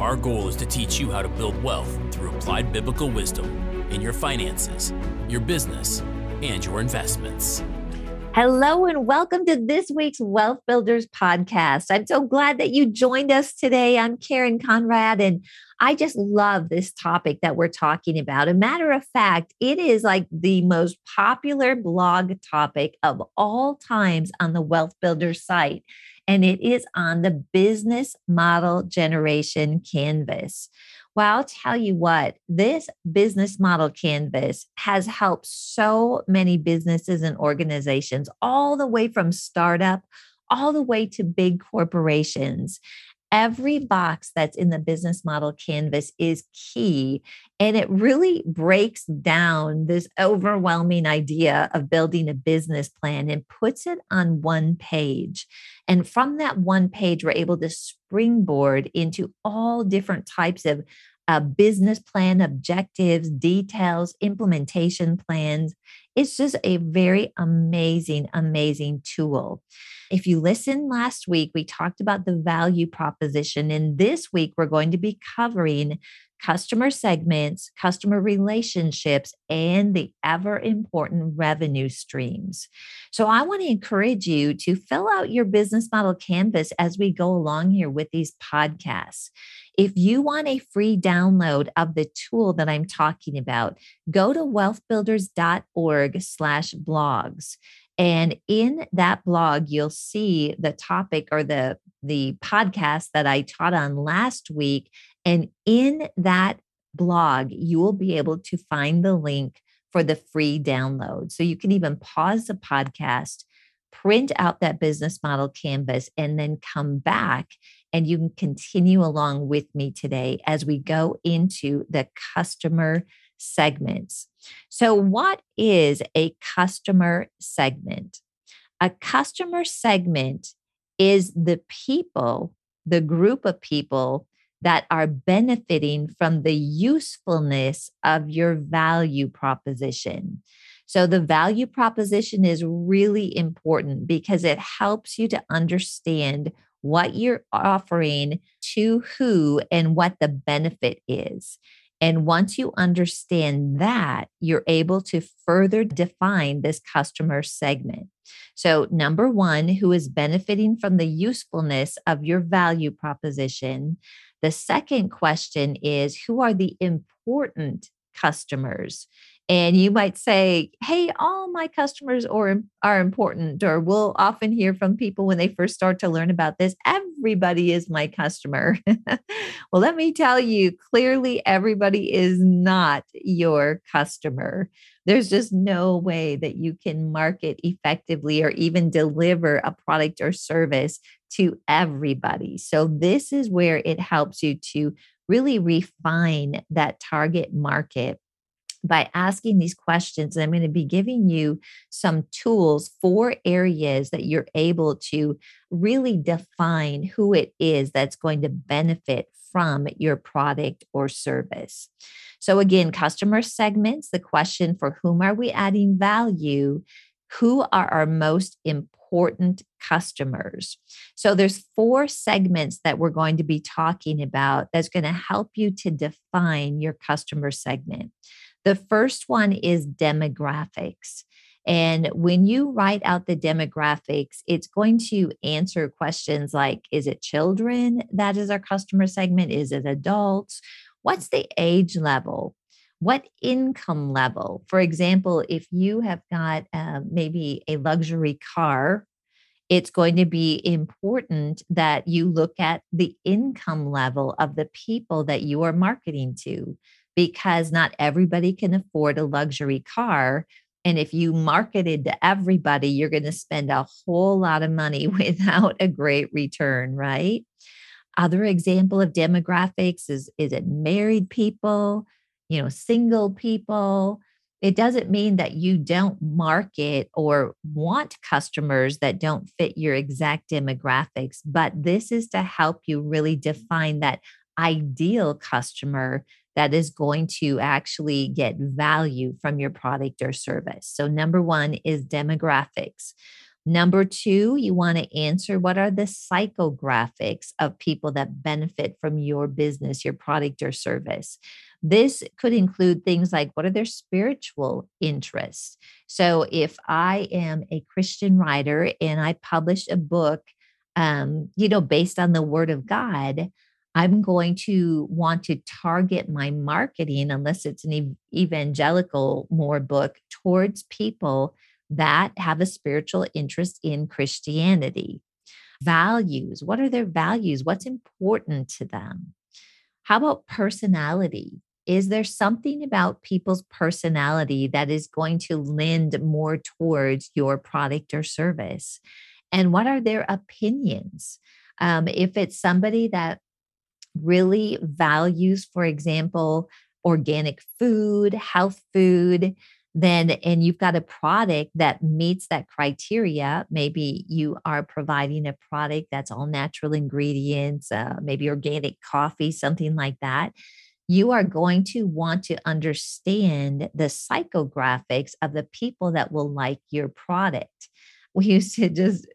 our goal is to teach you how to build wealth through applied biblical wisdom in your finances, your business, and your investments. Hello, and welcome to this week's Wealth Builders podcast. I'm so glad that you joined us today. I'm Karen Conrad, and I just love this topic that we're talking about. A matter of fact, it is like the most popular blog topic of all times on the Wealth Builders site and it is on the business model generation canvas. Well, I'll tell you what, this business model canvas has helped so many businesses and organizations, all the way from startup all the way to big corporations every box that's in the business model canvas is key. And it really breaks down this overwhelming idea of building a business plan and puts it on one page. And from that one page, we're able to springboard into all different types of uh, business plan objectives, details, implementation plans. It's just a very amazing, amazing tool. If you listened last week, we talked about the value proposition. And this week, we're going to be covering customer segments, customer relationships, and the ever important revenue streams. So, I want to encourage you to fill out your business model canvas as we go along here with these podcasts. If you want a free download of the tool that I'm talking about, go to wealthbuilders.org slash blogs. And in that blog, you'll see the topic or the, the podcast that I taught on last week. And in that blog, you will be able to find the link for the free download. So you can even pause the podcast, print out that business model canvas, and then come back and you can continue along with me today as we go into the customer segments. So, what is a customer segment? A customer segment is the people, the group of people that are benefiting from the usefulness of your value proposition. So, the value proposition is really important because it helps you to understand what you're offering to who and what the benefit is. And once you understand that, you're able to further define this customer segment. So, number one, who is benefiting from the usefulness of your value proposition. The second question is who are the important customers? And you might say, hey, all my customers are, are important, or we'll often hear from people when they first start to learn about this everybody is my customer. well, let me tell you clearly, everybody is not your customer. There's just no way that you can market effectively or even deliver a product or service to everybody. So, this is where it helps you to really refine that target market by asking these questions. I'm going to be giving you some tools for areas that you're able to really define who it is that's going to benefit from your product or service. So, again, customer segments, the question for whom are we adding value? Who are our most important customers? So, there's four segments that we're going to be talking about that's going to help you to define your customer segment. The first one is demographics. And when you write out the demographics, it's going to answer questions like Is it children that is our customer segment? Is it adults? What's the age level? What income level? For example, if you have got uh, maybe a luxury car, it's going to be important that you look at the income level of the people that you are marketing to because not everybody can afford a luxury car. And if you marketed to everybody, you're going to spend a whole lot of money without a great return, right? Other example of demographics is is it married people, you know, single people? It doesn't mean that you don't market or want customers that don't fit your exact demographics, but this is to help you really define that ideal customer that is going to actually get value from your product or service. So, number one is demographics. Number two, you want to answer what are the psychographics of people that benefit from your business, your product or service. This could include things like what are their spiritual interests? So, if I am a Christian writer and I publish a book, um, you know, based on the word of God, I'm going to want to target my marketing, unless it's an evangelical more book, towards people that have a spiritual interest in Christianity. Values what are their values? What's important to them? How about personality? Is there something about people's personality that is going to lend more towards your product or service? And what are their opinions? Um, if it's somebody that really values, for example, organic food, health food, then and you've got a product that meets that criteria. Maybe you are providing a product that's all natural ingredients uh, maybe organic coffee something like that. You are going to want to understand the psychographics of the people that will like your product. We used to just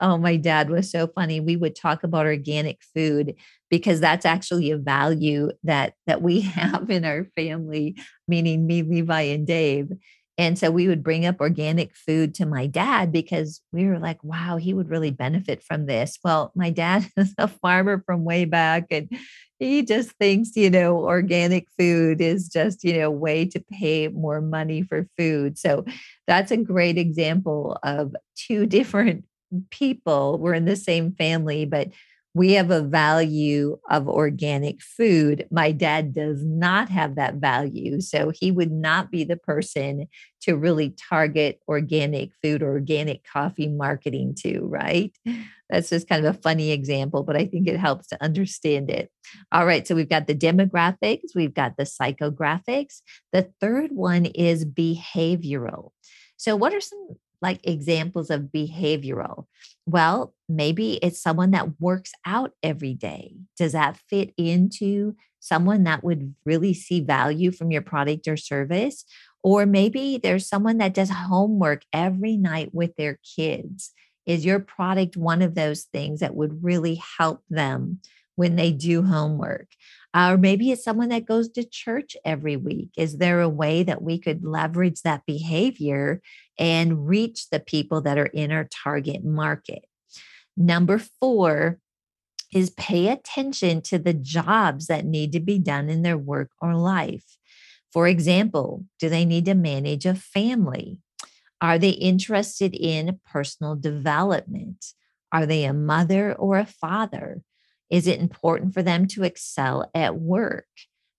Oh, my dad was so funny. We would talk about organic food because that's actually a value that that we have in our family, meaning me, Levi, and Dave. And so we would bring up organic food to my dad because we were like, wow, he would really benefit from this. Well, my dad is a farmer from way back and he just thinks, you know, organic food is just, you know, way to pay more money for food. So that's a great example of two different people. We're in the same family, but we have a value of organic food. My dad does not have that value. So he would not be the person to really target organic food or organic coffee marketing to, right? That's just kind of a funny example, but I think it helps to understand it. All right. So we've got the demographics, we've got the psychographics. The third one is behavioral. So, what are some like examples of behavioral? Well, maybe it's someone that works out every day. Does that fit into someone that would really see value from your product or service? Or maybe there's someone that does homework every night with their kids. Is your product one of those things that would really help them when they do homework? Uh, or maybe it's someone that goes to church every week. Is there a way that we could leverage that behavior and reach the people that are in our target market? Number four is pay attention to the jobs that need to be done in their work or life. For example, do they need to manage a family? Are they interested in personal development? Are they a mother or a father? Is it important for them to excel at work?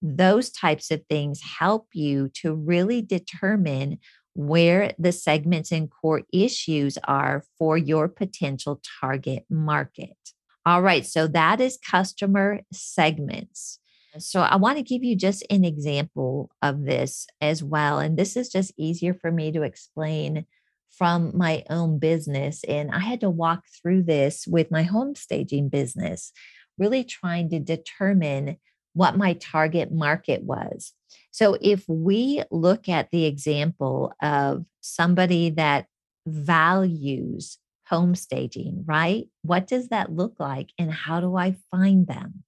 Those types of things help you to really determine where the segments and core issues are for your potential target market. All right, so that is customer segments. So I want to give you just an example of this as well. And this is just easier for me to explain from my own business. And I had to walk through this with my home staging business really trying to determine what my target market was. So if we look at the example of somebody that values home staging, right? What does that look like and how do I find them?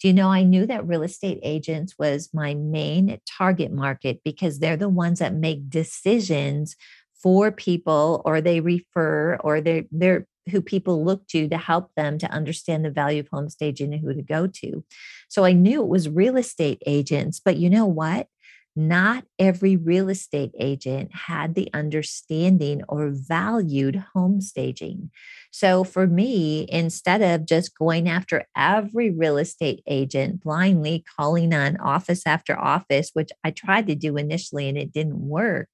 Do you know, I knew that real estate agents was my main target market because they're the ones that make decisions for people or they refer or they're, they're who people look to to help them to understand the value of home staging and who to go to. So I knew it was real estate agents, but you know what? Not every real estate agent had the understanding or valued home staging. So for me, instead of just going after every real estate agent blindly calling on office after office, which I tried to do initially and it didn't work,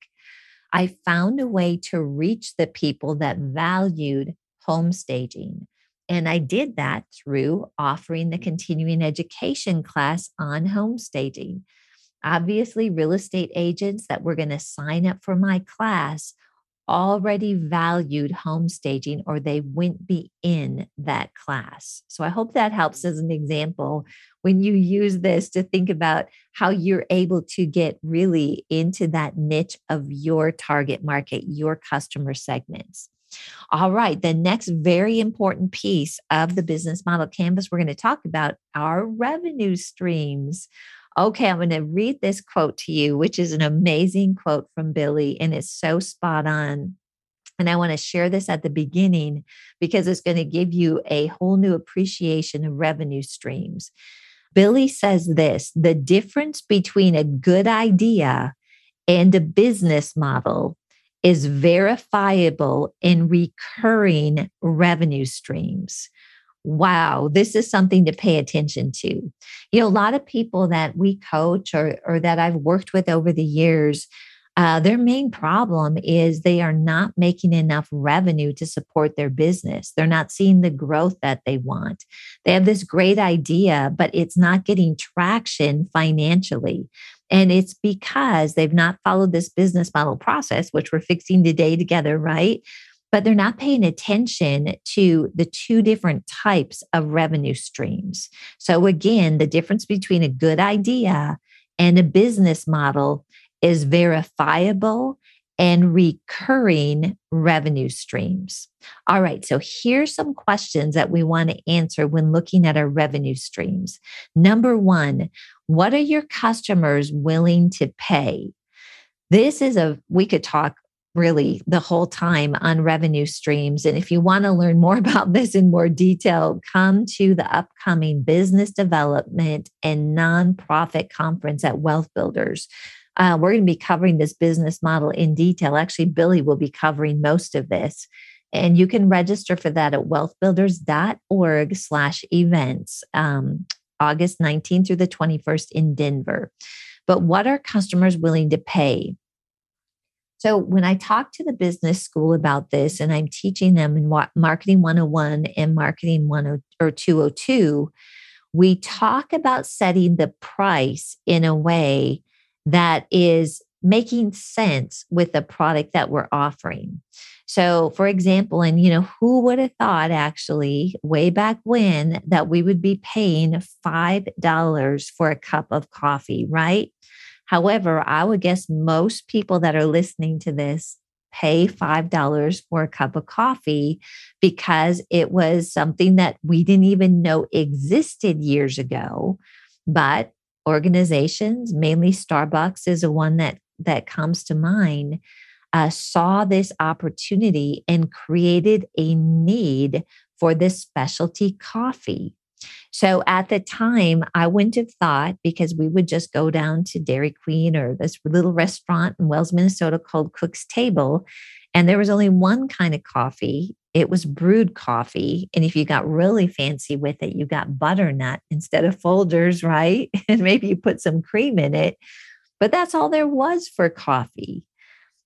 I found a way to reach the people that valued home staging. And I did that through offering the mm. continuing education class on home staging. Obviously, real estate agents that were going to sign up for my class already valued home staging or they wouldn't be in that class. So I hope that helps mm. as an example when you use this to think about how you're able to get really into that niche of your target market, your customer segments. All right, the next very important piece of the business model canvas we're going to talk about our revenue streams. Okay, I'm going to read this quote to you, which is an amazing quote from Billy, and it's so spot on. And I want to share this at the beginning because it's going to give you a whole new appreciation of revenue streams. Billy says this the difference between a good idea and a business model is verifiable in recurring revenue streams wow, this is something to pay attention to. You know, a lot of people that we coach or, or that I've worked with over the years, uh, their main problem is they are not making enough revenue to support their business. They're not seeing the growth that they want. They have this great idea, but it's not getting traction financially. And it's because they've not followed this business model process, which we're fixing today together, right? but they're not paying attention to the two different types of revenue streams. So, again, the difference between a good idea and a business model is verifiable and recurring revenue streams. All right, so here's some questions that we want to answer when looking at our revenue streams. Number one, what are your customers willing to pay? This is a, we could talk really the whole time on revenue streams. And if you want to learn more about this in more detail, come to the upcoming business development and nonprofit conference at Wealth Builders. Uh, we're going to be covering this business model in detail. Actually, Billy will be covering most of this. And you can register for that at wealthbuilders.org slash events, um, August 19th through the 21st in Denver. But what are customers willing to pay? So when I talk to the business school about this and I'm teaching them in marketing 101 and marketing 10 or 202, we talk about setting the price in a way that is making sense with the product that we're offering. So, for example, and you know, who would have thought actually way back when that we would be paying $5 for a cup of coffee, right? However, I would guess most people that are listening to this pay $5 for a cup of coffee because it was something that we didn't even know existed years ago. But organizations, mainly Starbucks is a one that that comes to mind, uh, saw this opportunity and created a need for this specialty coffee. So at the time, I wouldn't have thought because we would just go down to Dairy Queen or this little restaurant in Wells, Minnesota called Cook's Table. And there was only one kind of coffee. It was brewed coffee. And if you got really fancy with it, you got butternut instead of Folgers, right? And maybe you put some cream in it. But that's all there was for coffee.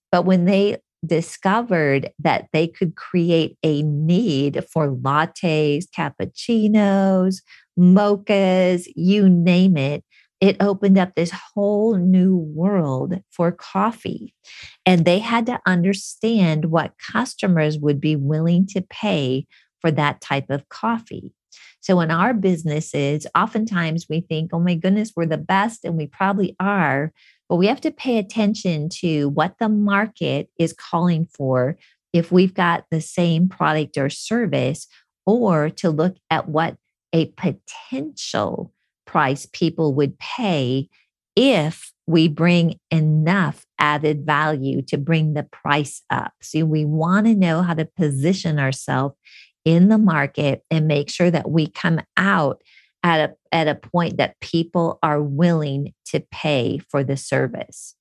But when they discovered that they could create a need for lattes, cappuccinos, mochas, you name it. It opened up this whole new world for coffee. And they had to understand what customers would be willing to pay for that type of coffee. So, in our businesses, oftentimes we think, oh my goodness, we're the best, and we probably are. But we have to pay attention to what the market is calling for if we've got the same product or service, or to look at what a potential price people would pay if we bring enough added value to bring the price up. So we want to know how to position ourselves in the market and make sure that we come out at a, at a point that people are willing to pay for the service.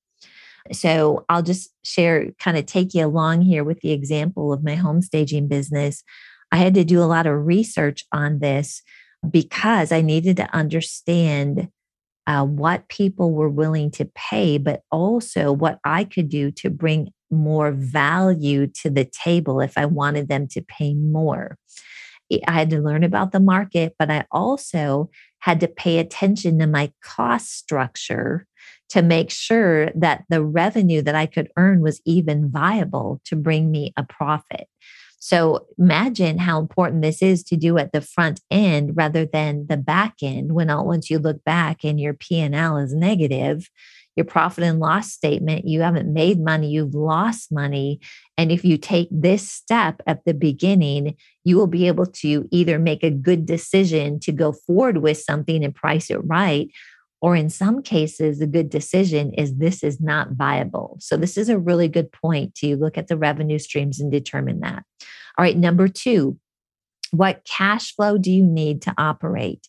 So I'll just share, kind of take you along here with the example of my home staging business. I had to do a lot of research on this because I needed to understand uh, what people were willing to pay, but also what I could do to bring more value to the table if I wanted them to pay more. I had to learn about the market, but I also had to pay attention to my cost structure to make sure that the revenue that I could earn was even viable to bring me a profit. So imagine how important this is to do at the front end rather than the back end. When all, once you look back and your P and L is negative, your profit and loss statement, you haven't made money, you've lost money. And if you take this step at the beginning, you will be able to either make a good decision to go forward with something and price it right, or in some cases, a good decision is this is not viable. So, this is a really good point to look at the revenue streams and determine that. All right, number two, what cash flow do you need to operate?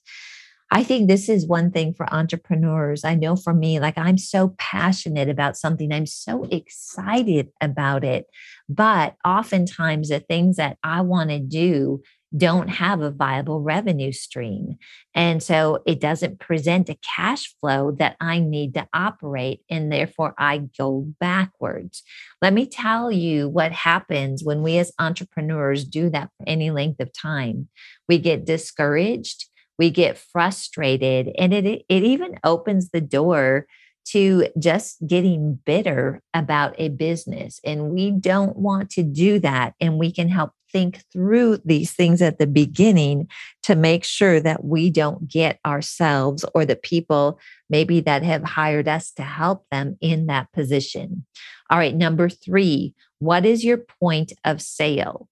I think this is one thing for entrepreneurs. I know for me, like I'm so passionate about something, I'm so excited about it. But oftentimes, the things that I want to do don't have a viable revenue stream. And so it doesn't present a cash flow that I need to operate. And therefore, I go backwards. Let me tell you what happens when we as entrepreneurs do that for any length of time. We get discouraged, we get frustrated, and it, it even opens the door to just getting bitter about a business. And we don't want to do that. And we can help think through these things at the beginning to make sure that we don't get ourselves or the people maybe that have hired us to help them in that position. All right, number three, what is your point of sale?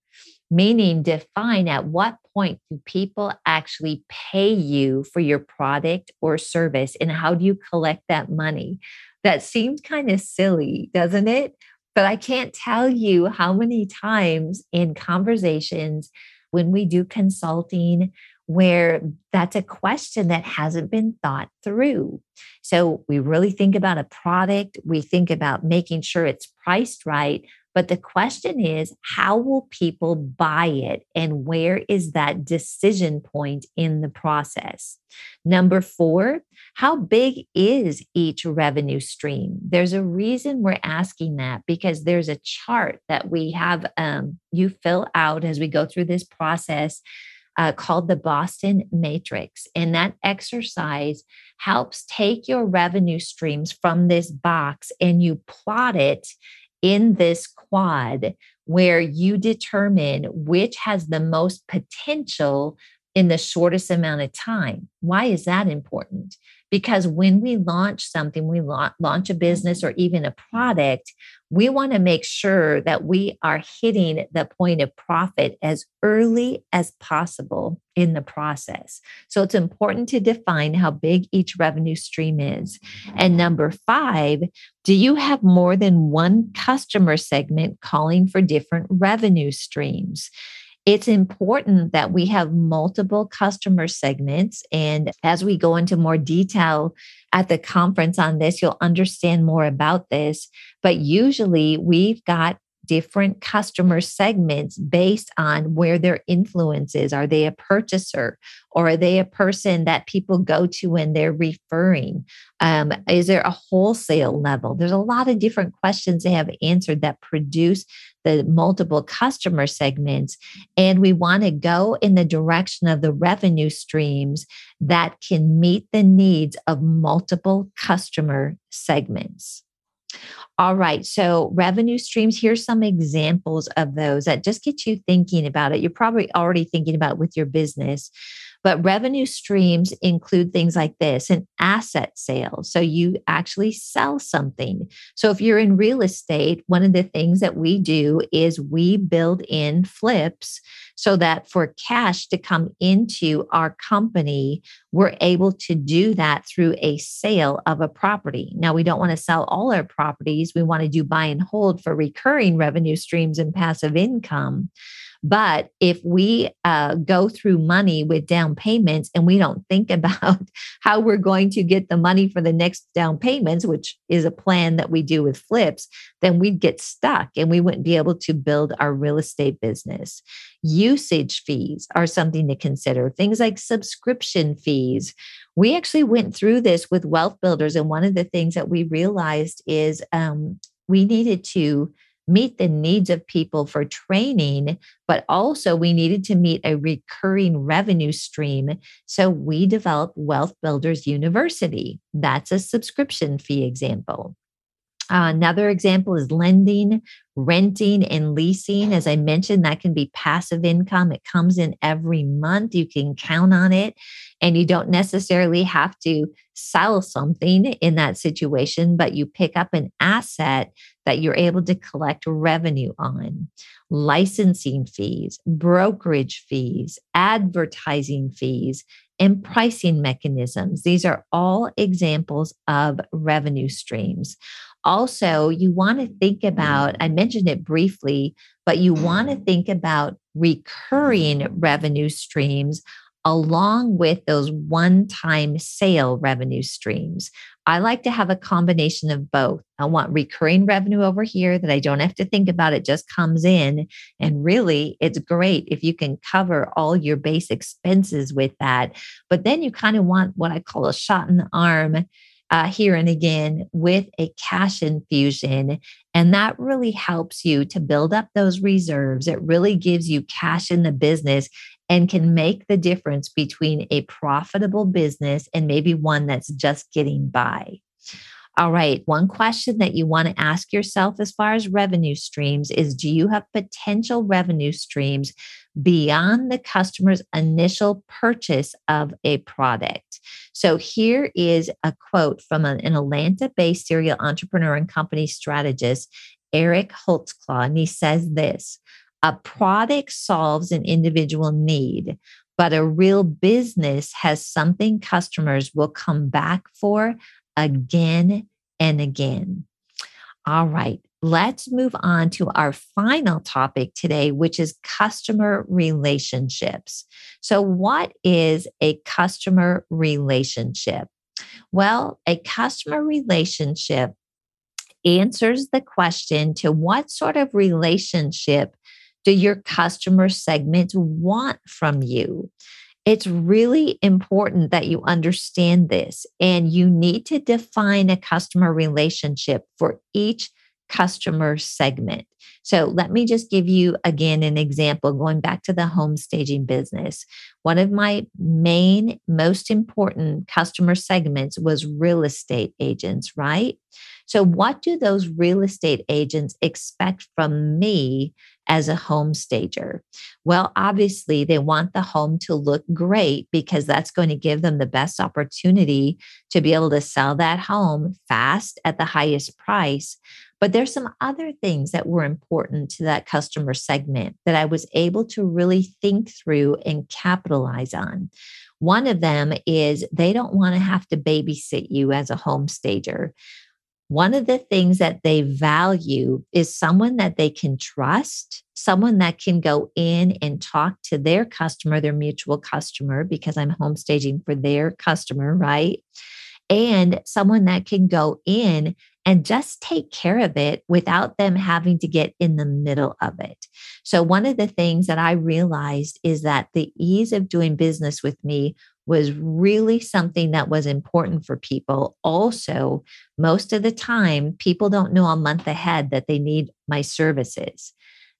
Meaning, define at what point do people actually pay you for your product or service, and how do you collect that money? That seems kind of silly, doesn't it? But I can't tell you how many times in conversations when we do consulting where that's a question that hasn't been thought through. So we really think about a product, we think about making sure it's priced right, but the question is, how will people buy it? And where is that decision point in the process? Number four, how big is each revenue stream? There's a reason we're asking that because there's a chart that we have um, you fill out as we go through this process. Uh, called the Boston Matrix. And that exercise helps take your revenue streams from this box and you plot it in this quad where you determine which has the most potential in the shortest amount of time. Why is that important? Because when we launch something, we launch a business or even a product, we want to make sure that we are hitting the point of profit as early as possible in the process. So it's important to define how big each revenue stream is. And number five, do you have more than one customer segment calling for different revenue streams? It's important that we have multiple customer segments. And as we go into more detail at the conference on this, you'll understand more about this. But usually we've got different customer segments based on where their influence is. Are they a purchaser or are they a person that people go to when they're referring? Um, is there a wholesale level? There's a lot of different questions they have answered that produce the multiple customer segments. And we want to go in the direction of the revenue streams that can meet the needs of multiple customer segments. All right. So, revenue streams, here's some examples of those that just get you thinking about it. You're probably already thinking about with your business. But revenue streams include things like this an asset sale. So you actually sell something. So if you're in real estate, one of the things that we do is we build in flips so that for cash to come into our company, we're able to do that through a sale of a property. Now, we don't want to sell all our properties. We want to do buy and hold for recurring revenue streams and passive income. But if we uh, go through money with down payments and we don't think about how we're going to get the money for the next down payments, which is a plan that we do with flips, then we'd get stuck and we wouldn't be able to build our real estate business. Usage fees are something to consider, things like subscription fees. We actually went through this with wealth builders. And one of the things that we realized is um, we needed to meet the needs of people for training, but also we needed to meet a recurring revenue stream. So we developed Wealth Builders University. That's a subscription fee example. Another example is lending, renting, and leasing. As I mentioned, that can be passive income. It comes in every month. You can count on it, and you don't necessarily have to sell something in that situation, but you pick up an asset that you're able to collect revenue on. Licensing fees, brokerage fees, advertising fees, and pricing mechanisms. These are all examples of revenue streams. Also, you want to think about, I mentioned it briefly, but you want to think about recurring revenue streams along with those one time sale revenue streams. I like to have a combination of both. I want recurring revenue over here that I don't have to think about, it just comes in. And really, it's great if you can cover all your base expenses with that. But then you kind of want what I call a shot in the arm uh, here and again with a cash infusion. And that really helps you to build up those reserves. It really gives you cash in the business and can make the difference between a profitable business and maybe one that's just getting by. All right. One question that you want to ask yourself as far as revenue streams is Do you have potential revenue streams beyond the customer's initial purchase of a product? So here is a quote from an, an Atlanta based serial entrepreneur and company strategist, Eric Holtzclaw. And he says this a product solves an individual need, but a real business has something customers will come back for again and again. All right, let's move on to our final topic today, which is customer relationships. So, what is a customer relationship? Well, a customer relationship answers the question to what sort of relationship do your customer segments want from you? It's really important that you understand this and you need to define a customer relationship for each customer segment. So let me just give you again an example going back to the home staging business. One of my main, most important customer segments was real estate agents, right? So, what do those real estate agents expect from me as a home stager? Well, obviously, they want the home to look great because that's going to give them the best opportunity to be able to sell that home fast at the highest price. But there's some other things that were important to that customer segment that I was able to really think through and capitalize on. One of them is they don't want to have to babysit you as a home stager one of the things that they value is someone that they can trust, someone that can go in and talk to their customer, their mutual customer, because I'm home staging for their customer, right? And someone that can go in and just take care of it without them having to get in the middle of it. So, one of the things that I realized is that the ease of doing business with me was really something that was important for people. Also, most of the time, people don't know a month ahead that they need my services.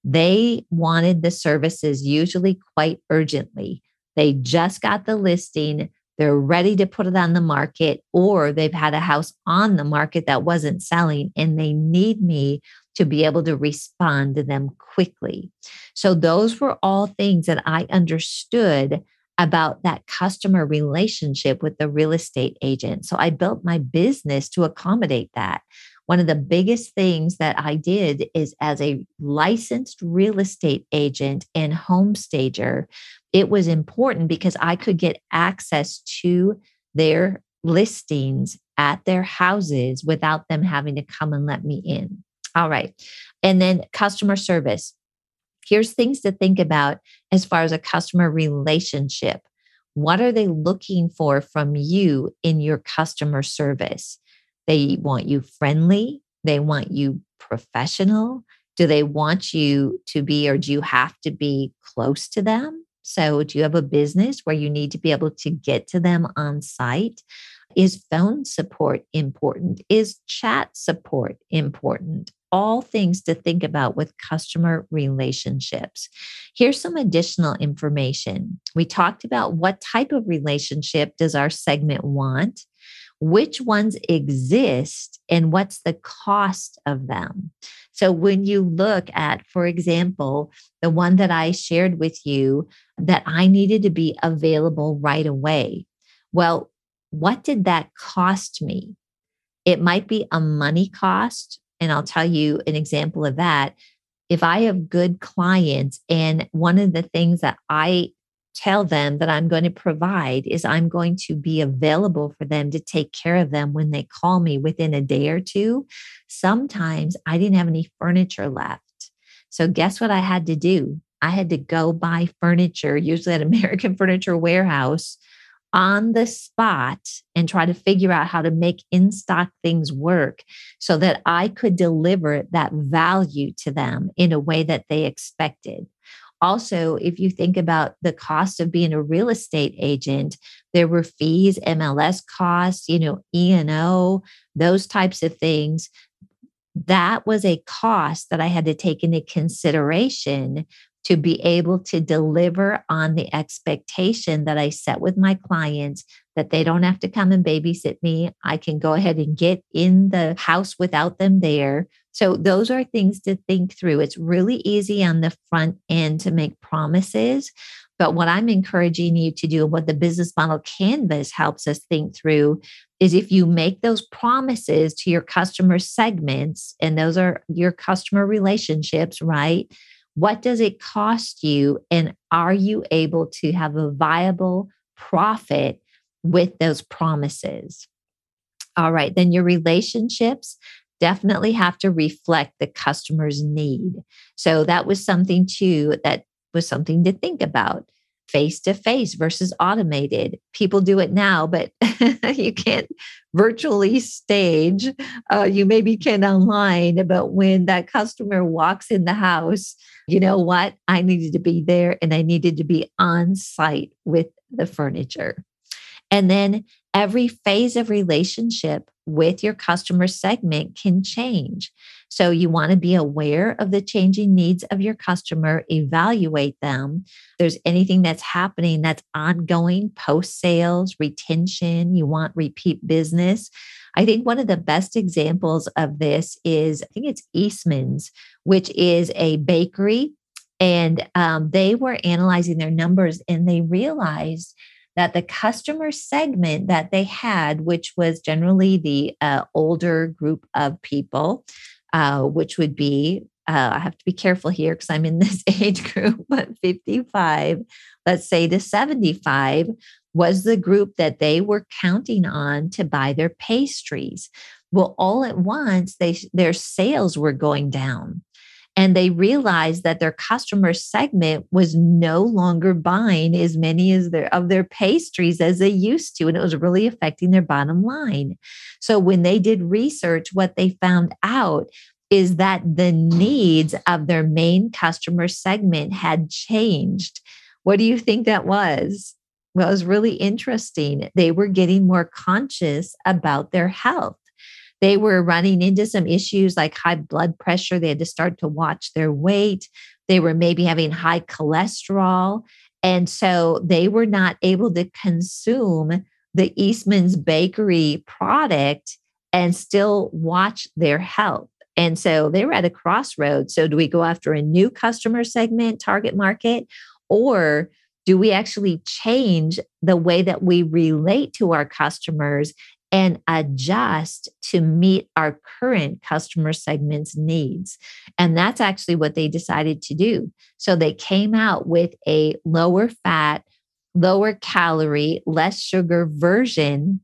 They wanted the services usually quite urgently. They just got the listing, they're ready to put it on the market, or they've had a house on the market that wasn't selling and they need me to be able to respond to them quickly. So, those were all things that I understood about that customer relationship with the real estate agent. So I built my business to accommodate that. One of the biggest things that I did is as a licensed real estate agent and home stager, it was important because I could get access to their listings at their houses without them having to come and let me in. All right. And then customer service here's things to think about as far as a customer relationship. What are they looking for from you in your customer service? They want you friendly, they want you professional. Do they want you to be, or do you have to be close to them? So, do you have a business where you need to be able to get to them on site? Is phone support important? Is chat support important? all things to think about with customer relationships. Here's some additional information. We talked about what type of relationship does our segment want, which ones exist, and what's the cost of them. So when you look at, for example, the one that I shared with you that I needed to be available right away. Well, what did that cost me? It might be a money cost. And I'll tell you an example of that. If I have good clients, and one of the things that I tell them that I'm going to provide is I'm going to be available for them to take care of them when they call me within a day or two. Sometimes I didn't have any furniture left. So, guess what I had to do? I had to go buy furniture, usually at American Furniture Warehouse, on the spot and try to figure out how to make in stock things work so that I could deliver that value to them in a way that they expected. Also, if you think about the cost of being a real estate agent, there were fees, MLS costs, you know, E&O, those types of things. That was a cost that I had to take into consideration to be able to deliver on the expectation that I set with my clients that they don't have to come and babysit me. I can go ahead and get in the house without them there. So, those are things to think through. It's really easy on the front end to make promises. But what I'm encouraging you to do, what the business model canvas helps us think through, is if you make those promises to your customer segments, and those are your customer relationships, right? What does it cost you? And are you able to have a viable profit with those promises? All right, then your relationships definitely have to reflect the customer's need. So that was something too that was something to think about face to face versus automated. People do it now, but you can't virtually stage. Uh, you maybe can online, but when that customer walks in the house, you know what? I needed to be there and I needed to be on site with the furniture. And then every phase of relationship with your customer segment can change. So you want to be aware of the changing needs of your customer, evaluate them. there's anything that's happening that's ongoing, post sales, retention, you want repeat business. I think one of the best examples of this is I think it's Eastman's, which is a bakery. And um, they were analyzing their numbers and they realized that the customer segment that they had, which was generally the uh, older group of people, uh, which would be, uh, I have to be careful here because I'm in this age group, but 55, let's say to 75, was the group that they were counting on to buy their pastries. Well, all at once, they, their sales were going down and they realized that their customer segment was no longer buying as many as their of their pastries as they used to and it was really affecting their bottom line. So when they did research what they found out is that the needs of their main customer segment had changed. What do you think that was? Well it was really interesting. They were getting more conscious about their health they were running into some issues like high blood pressure. They had to start to watch their weight. They were maybe having high cholesterol. And so they were not able to consume the Eastman's Bakery product and still watch their health. And so they were at a crossroads. So, do we go after a new customer segment, target market, or do we actually change the way that we relate to our customers and adjust to meet our current customer segment's needs. And that's actually what they decided to do. So they came out with a lower fat, lower calorie, less sugar version,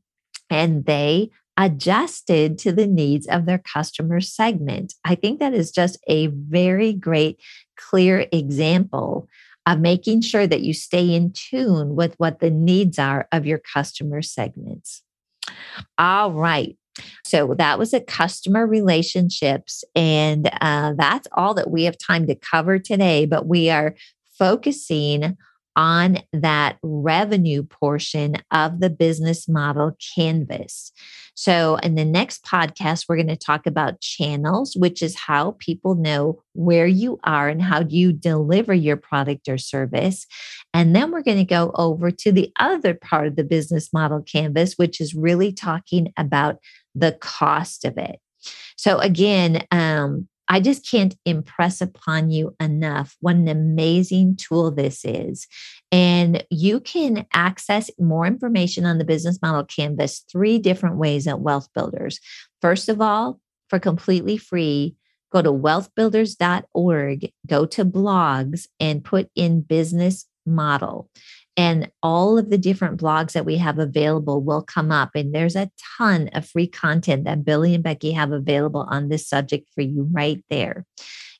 and they adjusted to the needs of their customer segment. I think that is just a very great, clear example of making sure that you stay in tune with what the needs are of your customer segments. All right. So that was a customer relationships. And uh, that's all that we have time to cover today. But we are focusing on that revenue portion of the business model canvas. So, in the next podcast, we're going to talk about channels, which is how people know where you are and how you deliver your product or service. And then we're going to go over to the other part of the business model canvas, which is really talking about the cost of it. So, again, um, I just can't impress upon you enough what an amazing tool this is. And you can access more information on the business model canvas three different ways at Wealth Builders. First of all, for completely free, go to wealthbuilders.org, go to blogs, and put in business model and all of the different blogs that we have available will come up. And there's a ton of free content that Billy and Becky have available on this subject for you right there.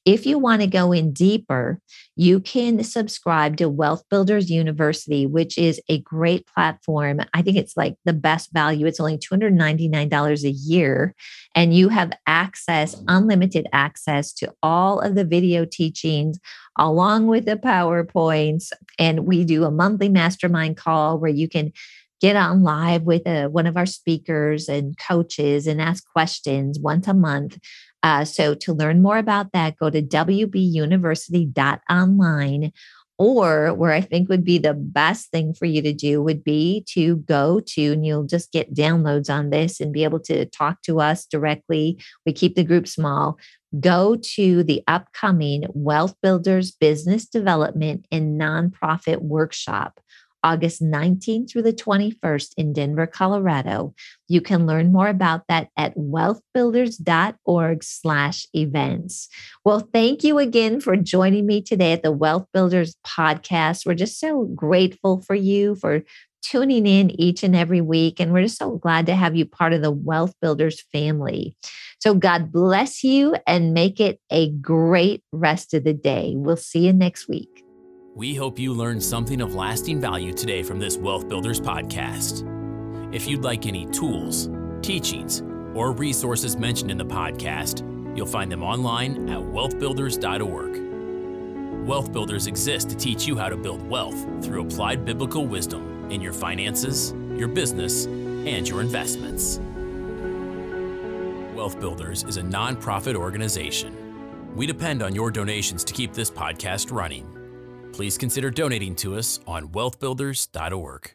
If you want to go in deeper, you can subscribe to Wealth Builders University, which is a great platform. I think it's like the best value. It's only $299 a year, and you have access, unlimited access to all of the video teachings along with the PowerPoints. And we do a monthly mastermind call where you can get on live with a, uh, one of our speakers and coaches and ask questions once a month. Uh, so to learn more about that, go to wbuniversity.online. Or where I think would be the best thing for you to do would be to go to, and you'll just get downloads on this and be able to talk to us directly. We keep the group small. Go to the upcoming Wealth Builders Business Development and Nonprofit Workshop August 19th through the 21st in Denver, Colorado. You can learn more about that at wealthbuilders.org slash events. Well, thank you again for joining me today at the Wealth Builders podcast. We're just so grateful for you for tuning in each and every week. And we're just so glad to have you part of the Wealth Builders family. So God bless you and make it a great rest of the day. We'll see you next week. We hope you learned something of lasting value today from this Wealth Builders podcast. If you'd like any tools, teachings, or resources mentioned in the podcast, you'll find them online at wealthbuilders.org. Wealth Builders exists to teach you how to build wealth through applied biblical wisdom in your finances, your business, and your investments. Wealth Builders is a nonprofit organization. We depend on your donations to keep this podcast running please consider donating to us on wealthbuilders.org.